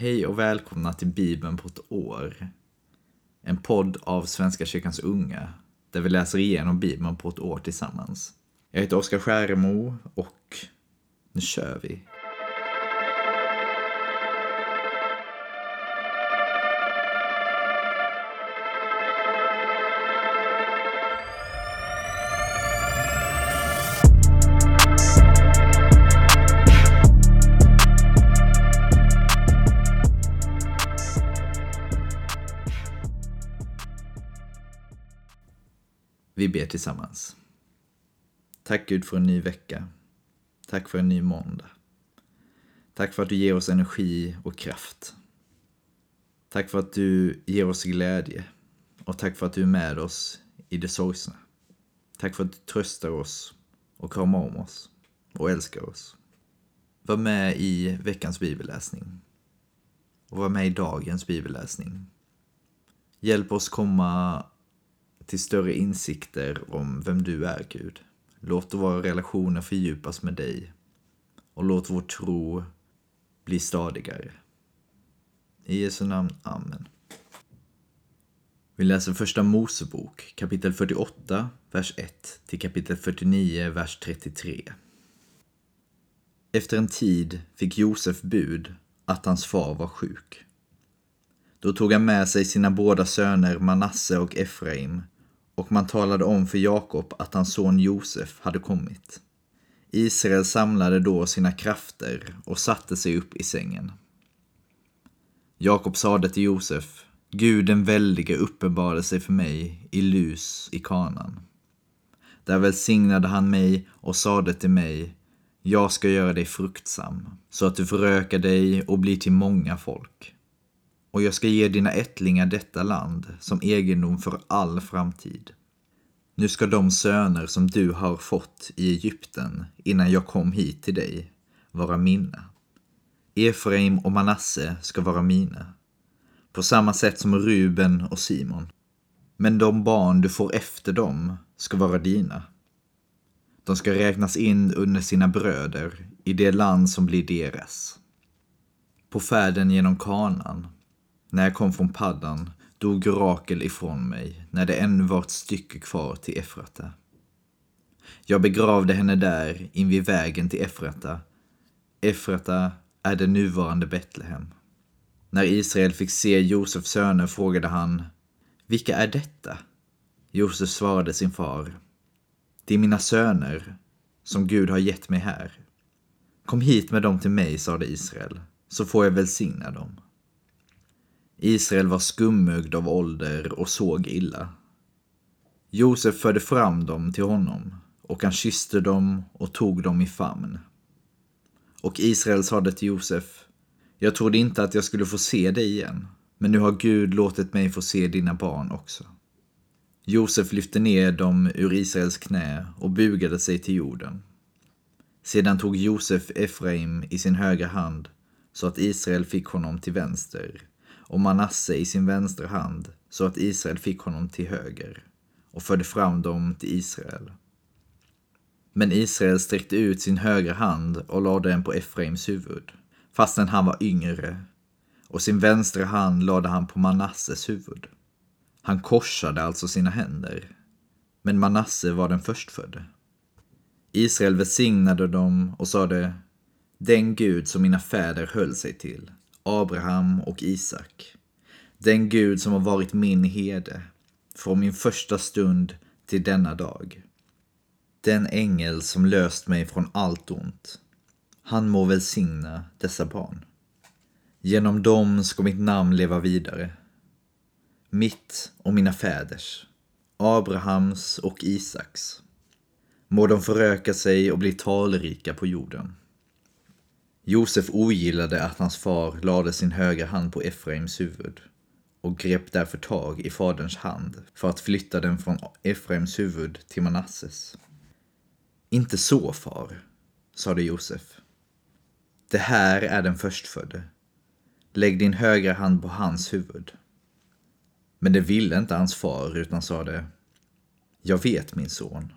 Hej och välkomna till Bibeln på ett år. En podd av Svenska kyrkans unga, där vi läser igenom Bibeln på ett år tillsammans. Jag heter Oskar Skäremo och nu kör vi. Vi ber tillsammans. Tack Gud för en ny vecka. Tack för en ny måndag. Tack för att du ger oss energi och kraft. Tack för att du ger oss glädje. Och tack för att du är med oss i det sorgsna. Tack för att du tröstar oss och kramar om oss och älskar oss. Var med i veckans bibelläsning. Och var med i dagens bibelläsning. Hjälp oss komma till större insikter om vem du är, Gud. Låt våra relationer fördjupas med dig och låt vår tro bli stadigare. I Jesu namn, Amen. Vi läser första Mosebok, kapitel 48, vers 1 till kapitel 49, vers 33. Efter en tid fick Josef bud att hans far var sjuk. Då tog han med sig sina båda söner Manasse och Efraim och man talade om för Jakob att hans son Josef hade kommit. Israel samlade då sina krafter och satte sig upp i sängen. Jakob sade till Josef, Gud den väldige uppenbarade sig för mig i lus i kanan. Där välsignade han mig och sade till mig, jag ska göra dig fruktsam, så att du förökar dig och blir till många folk och jag ska ge dina ättlingar detta land som egendom för all framtid. Nu ska de söner som du har fått i Egypten innan jag kom hit till dig vara mina. Efraim och Manasse ska vara mina, på samma sätt som Ruben och Simon. Men de barn du får efter dem ska vara dina. De ska räknas in under sina bröder i det land som blir deras. På färden genom kanan när jag kom från paddan dog Rakel ifrån mig när det ännu var ett stycke kvar till Efrata. Jag begravde henne där invid vägen till Efrata. Efrata är det nuvarande Betlehem. När Israel fick se Josefs söner frågade han Vilka är detta? Josef svarade sin far Det är mina söner som Gud har gett mig här. Kom hit med dem till mig, sade Israel, så får jag välsigna dem. Israel var skummögd av ålder och såg illa. Josef förde fram dem till honom och han kysste dem och tog dem i famn. Och Israel sade till Josef, jag trodde inte att jag skulle få se dig igen, men nu har Gud låtit mig få se dina barn också. Josef lyfte ner dem ur Israels knä och bugade sig till jorden. Sedan tog Josef Efraim i sin högra hand så att Israel fick honom till vänster och Manasse i sin vänstra hand så att Israel fick honom till höger och förde fram dem till Israel. Men Israel sträckte ut sin högra hand och lade den på Efraims huvud, fastän han var yngre, och sin vänstra hand lade han på Manasses huvud. Han korsade alltså sina händer, men Manasse var den förstfödde. Israel välsignade dem och sade, den Gud som mina fäder höll sig till, Abraham och Isak. Den Gud som har varit min herde från min första stund till denna dag. Den ängel som löst mig från allt ont. Han må välsigna dessa barn. Genom dem ska mitt namn leva vidare. Mitt och mina fäders, Abrahams och Isaks. Må de föröka sig och bli talrika på jorden. Josef ogillade att hans far lade sin högra hand på Efraims huvud och grep därför tag i faderns hand för att flytta den från Efraims huvud till Manasses. Inte så, far, sade Josef. Det här är den förstfödde. Lägg din högra hand på hans huvud. Men det ville inte hans far utan sade Jag vet min son.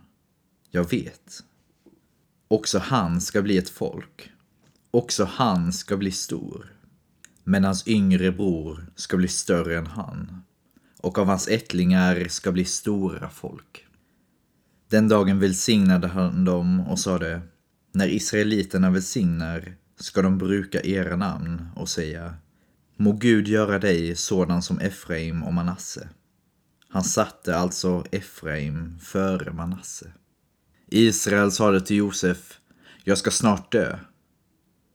Jag vet. Också han ska bli ett folk Också han ska bli stor. Men hans yngre bror ska bli större än han, och av hans ättlingar ska bli stora folk. Den dagen välsignade han dem och sade, när israeliterna välsignar ska de bruka era namn och säga, må Gud göra dig sådan som Efraim och Manasse. Han satte alltså Efraim före Manasse. Israel sade till Josef, jag ska snart dö.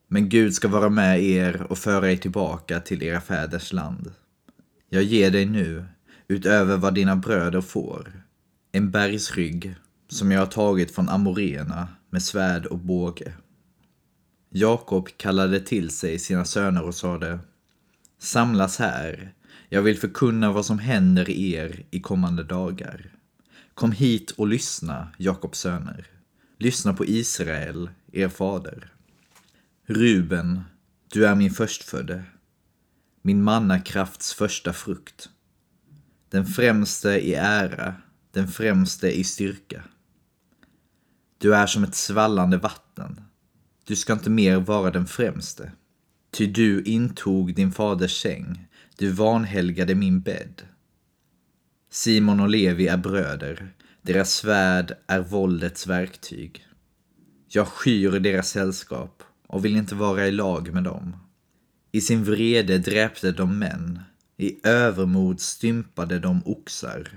Men Gud ska vara med er och föra er tillbaka till era fäders land. Jag ger dig nu, utöver vad dina bröder får, en bergsrygg som jag har tagit från amorena med svärd och båge. Jakob kallade till sig sina söner och sade Samlas här, jag vill förkunna vad som händer er i kommande dagar. Kom hit och lyssna, Jakobs söner. Lyssna på Israel, er fader. Ruben, du är min förstfödde, min mannakrafts första frukt. Den främste i ära, den främste i styrka. Du är som ett svallande vatten. Du ska inte mer vara den främste. Ty du intog din faders säng, du vanhelgade min bädd. Simon och Levi är bröder, deras svärd är våldets verktyg. Jag skyr deras sällskap och vill inte vara i lag med dem. I sin vrede dräpte de män, i övermod stympade de oxar.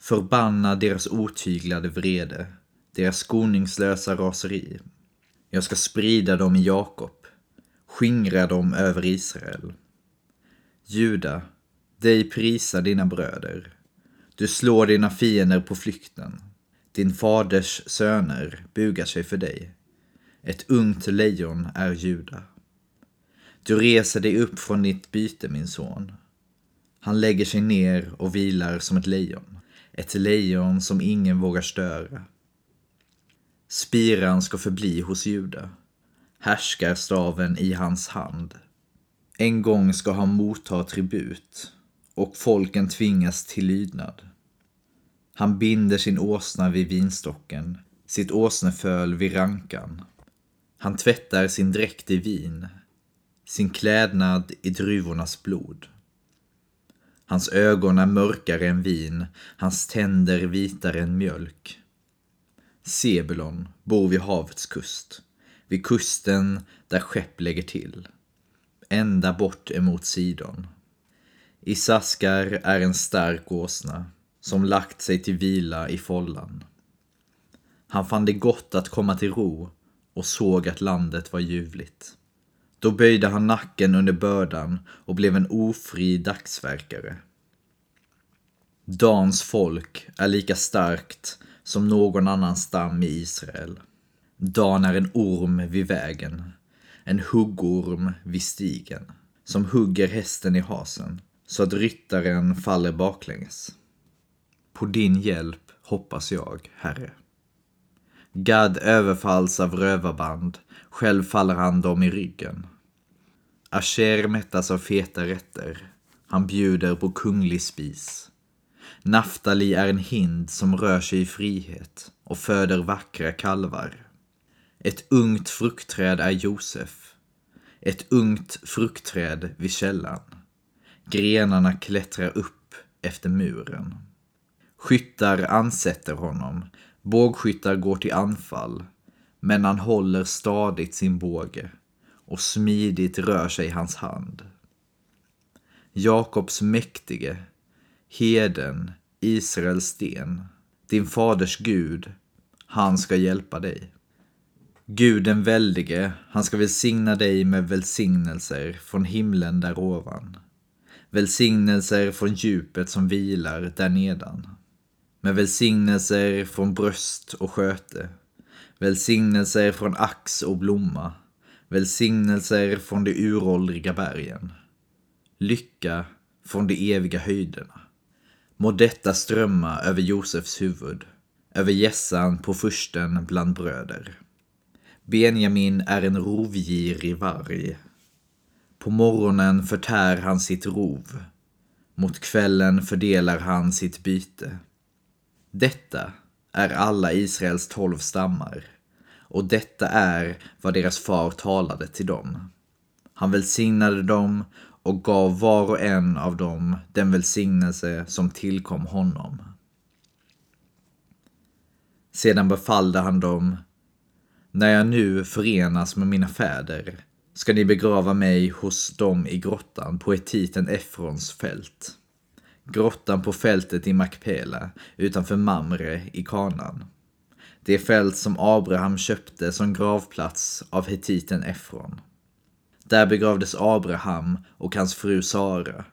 Förbanna deras otyglade vrede, deras skoningslösa raseri. Jag ska sprida dem i Jakob, skingra dem över Israel. Juda, dig prisa dina bröder. Du slår dina fiender på flykten. Din faders söner bugar sig för dig. Ett ungt lejon är Juda. Du reser dig upp från ditt byte, min son. Han lägger sig ner och vilar som ett lejon. Ett lejon som ingen vågar störa. Spiran ska förbli hos Juda. Härskar staven i hans hand. En gång ska han motta tribut och folken tvingas till lydnad. Han binder sin åsna vid vinstocken, sitt åsneföl vid rankan. Han tvättar sin dräkt i vin, sin klädnad i druvornas blod. Hans ögon är mörkare än vin, hans tänder vitare än mjölk. Sebulon bor vid havets kust, vid kusten där skepp lägger till, ända bort emot Sidon. Isaskar är en stark åsna som lagt sig till vila i follan. Han fann det gott att komma till ro och såg att landet var ljuvligt. Då böjde han nacken under bördan och blev en ofri dagsverkare. Dans folk är lika starkt som någon annan stam i Israel. Dan är en orm vid vägen, en huggorm vid stigen, som hugger hästen i hasen så att ryttaren faller baklänges. På din hjälp hoppas jag, Herre. Gad överfalls av rövarband, själv faller han dem i ryggen. Asher mättas av feta rätter, han bjuder på kunglig spis. Naftali är en hind som rör sig i frihet och föder vackra kalvar. Ett ungt fruktträd är Josef, ett ungt fruktträd vid källan. Grenarna klättrar upp efter muren. Skyttar ansätter honom, bågskyttar går till anfall, men han håller stadigt sin båge och smidigt rör sig hans hand. Jakobs mäktige, heden, Israels sten, din faders Gud, han ska hjälpa dig. Gud den väldige, han ska välsigna dig med välsignelser från himlen där ovan. Välsignelser från djupet som vilar där nedan. Med välsignelser från bröst och sköte. Välsignelser från ax och blomma. Välsignelser från de uråldriga bergen. Lycka från de eviga höjderna. Må detta strömma över Josefs huvud, över gässan på fursten bland bröder. Benjamin är en rovgirig varg. På morgonen förtär han sitt rov. Mot kvällen fördelar han sitt byte. Detta är alla Israels tolv stammar och detta är vad deras far talade till dem. Han välsignade dem och gav var och en av dem den välsignelse som tillkom honom. Sedan befallde han dem, när jag nu förenas med mina fäder ska ni begrava mig hos dem i grottan på etiten Efrons fält. Grottan på fältet i Makpela utanför Mamre i Kanan. Det fält som Abraham köpte som gravplats av hetiten Efron. Där begravdes Abraham och hans fru Sara.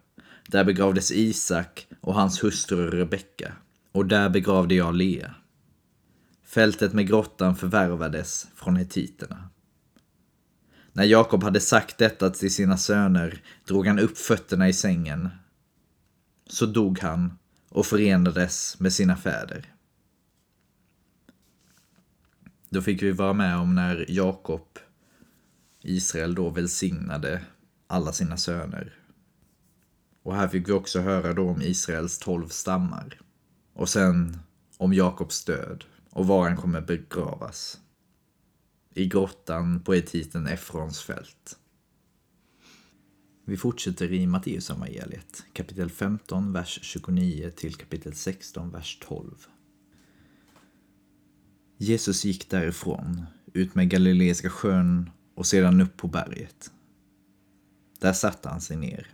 Där begravdes Isak och hans hustru Rebecka. Och där begravde jag Lea. Fältet med grottan förvärvades från hetiterna. När Jakob hade sagt detta till sina söner drog han upp fötterna i sängen. Så dog han och förenades med sina fäder. Då fick vi vara med om när Jakob, Israel då välsignade alla sina söner. Och här fick vi också höra då om Israels tolv stammar. Och sen om Jakobs död och var han kommer begravas. I grottan på etiten Efrons fält. Vi fortsätter i Matteusevangeliet, kapitel 15, vers 29 till kapitel 16, vers 12. Jesus gick därifrån, ut med Galileiska sjön och sedan upp på berget. Där satte han sig ner.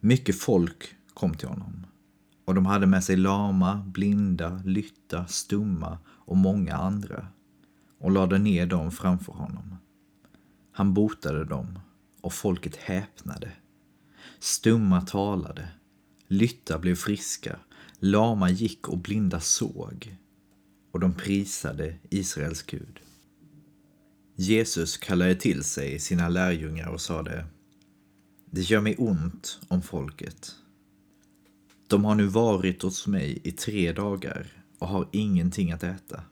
Mycket folk kom till honom och de hade med sig lama, blinda, lytta, stumma och många andra och lade ner dem framför honom. Han botade dem och folket häpnade. Stumma talade, lytta blev friska, lama gick och blinda såg och de prisade Israels Gud. Jesus kallade till sig sina lärjungar och sade Det gör mig ont om folket. De har nu varit hos mig i tre dagar och har ingenting att äta.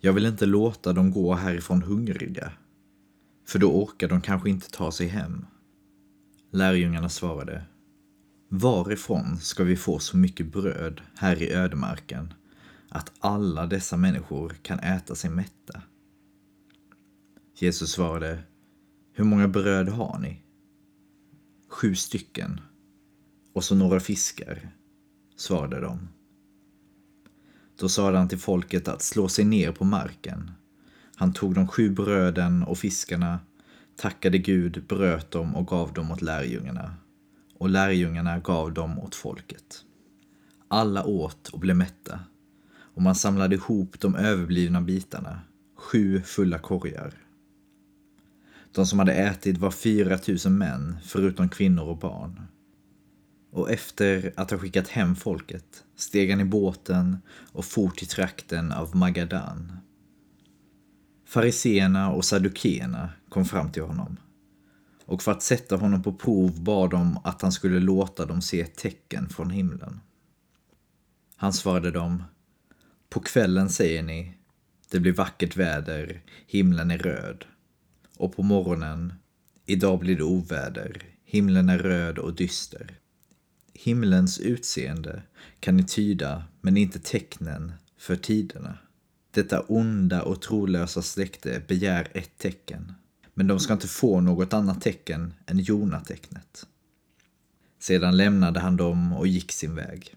Jag vill inte låta dem gå härifrån hungriga, för då orkar de kanske inte ta sig hem. Lärjungarna svarade Varifrån ska vi få så mycket bröd här i ödemarken att alla dessa människor kan äta sig mätta? Jesus svarade Hur många bröd har ni? Sju stycken. Och så några fiskar, svarade de. Då sade han till folket att slå sig ner på marken. Han tog de sju bröden och fiskarna, tackade Gud, bröt dem och gav dem åt lärjungarna. Och lärjungarna gav dem åt folket. Alla åt och blev mätta, och man samlade ihop de överblivna bitarna, sju fulla korgar. De som hade ätit var fyra tusen män, förutom kvinnor och barn. Och efter att ha skickat hem folket steg han i båten och for till trakten av Magadan. Fariseerna och saddukeerna kom fram till honom. Och för att sätta honom på prov bad de att han skulle låta dem se ett tecken från himlen. Han svarade dem, på kvällen säger ni, det blir vackert väder, himlen är röd. Och på morgonen, idag blir det oväder, himlen är röd och dyster. Himlens utseende kan ni tyda, men inte tecknen för tiderna. Detta onda och trolösa släkte begär ett tecken, men de ska inte få något annat tecken än Jonatecknet. Sedan lämnade han dem och gick sin väg.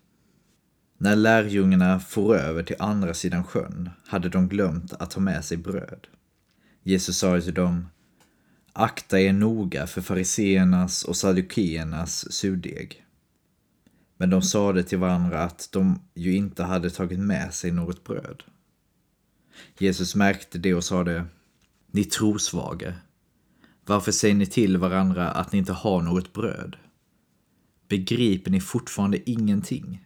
När lärjungarna for över till andra sidan sjön hade de glömt att ta med sig bröd. Jesus sa till dem, akta er noga för fariseernas och saddukeernas surdeg. Men de sade till varandra att de ju inte hade tagit med sig något bröd. Jesus märkte det och sade, ni trosvaga, varför säger ni till varandra att ni inte har något bröd? Begriper ni fortfarande ingenting?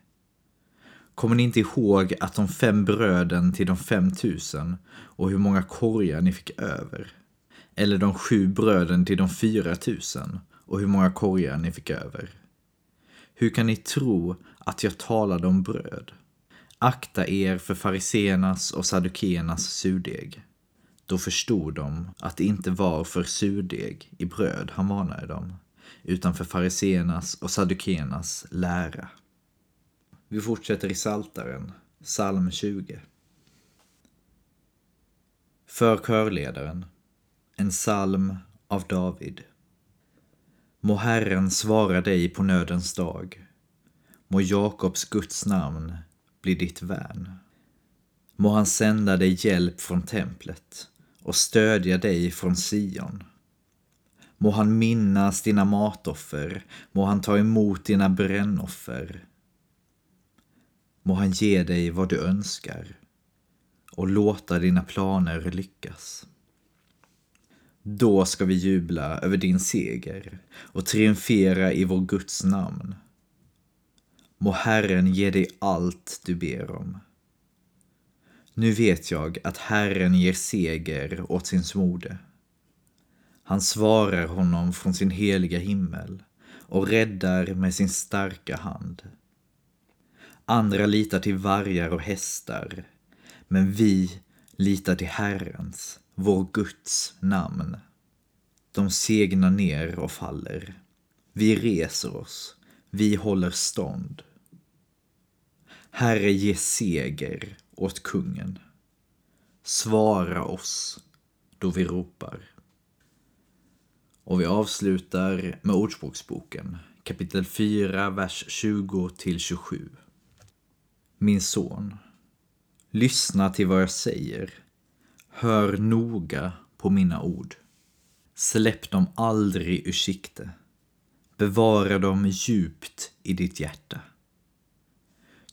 Kommer ni inte ihåg att de fem bröden till de fem tusen och hur många korgar ni fick över? Eller de sju bröden till de fyra tusen och hur många korgar ni fick över? Hur kan ni tro att jag talade om bröd? Akta er för fariseernas och saddukeernas surdeg. Då förstod de att det inte var för surdeg i bröd han varnade dem, utan för fariseernas och saddukeernas lära. Vi fortsätter i Saltaren, psalm 20. För körledaren, en psalm av David. Må Herren svara dig på nödens dag. Må Jakobs Guds namn bli ditt värn. Må han sända dig hjälp från templet och stödja dig från Sion. Må han minnas dina matoffer, må han ta emot dina brännoffer. Må han ge dig vad du önskar och låta dina planer lyckas. Då ska vi jubla över din seger och triumfera i vår Guds namn. Må Herren ge dig allt du ber om. Nu vet jag att Herren ger seger åt sin smorde. Han svarar honom från sin heliga himmel och räddar med sin starka hand. Andra litar till vargar och hästar, men vi litar till Herrens, vår Guds namn. De segnar ner och faller. Vi reser oss, vi håller stånd. Herre, ge seger åt kungen. Svara oss då vi ropar. Och vi avslutar med Ordspråksboken, kapitel 4, vers 20 till 27. Min son, lyssna till vad jag säger. Hör noga på mina ord. Släpp dem aldrig ur sikte. Bevara dem djupt i ditt hjärta.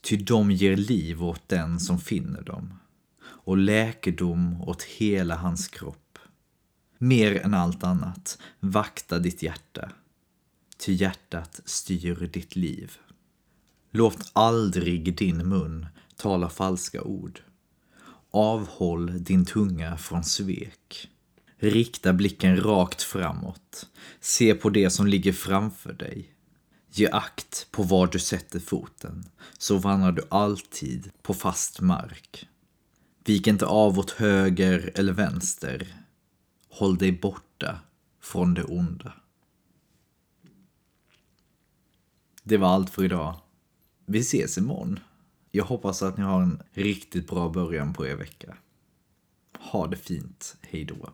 Ty de ger liv åt den som finner dem och läkedom åt hela hans kropp. Mer än allt annat, vakta ditt hjärta, ty hjärtat styr ditt liv. Låt aldrig din mun tala falska ord. Avhåll din tunga från svek. Rikta blicken rakt framåt. Se på det som ligger framför dig. Ge akt på var du sätter foten, så vandrar du alltid på fast mark. Vik inte av åt höger eller vänster. Håll dig borta från det onda. Det var allt för idag. Vi ses imorgon. Jag hoppas att ni har en riktigt bra början på er vecka. Ha det fint. Hej då.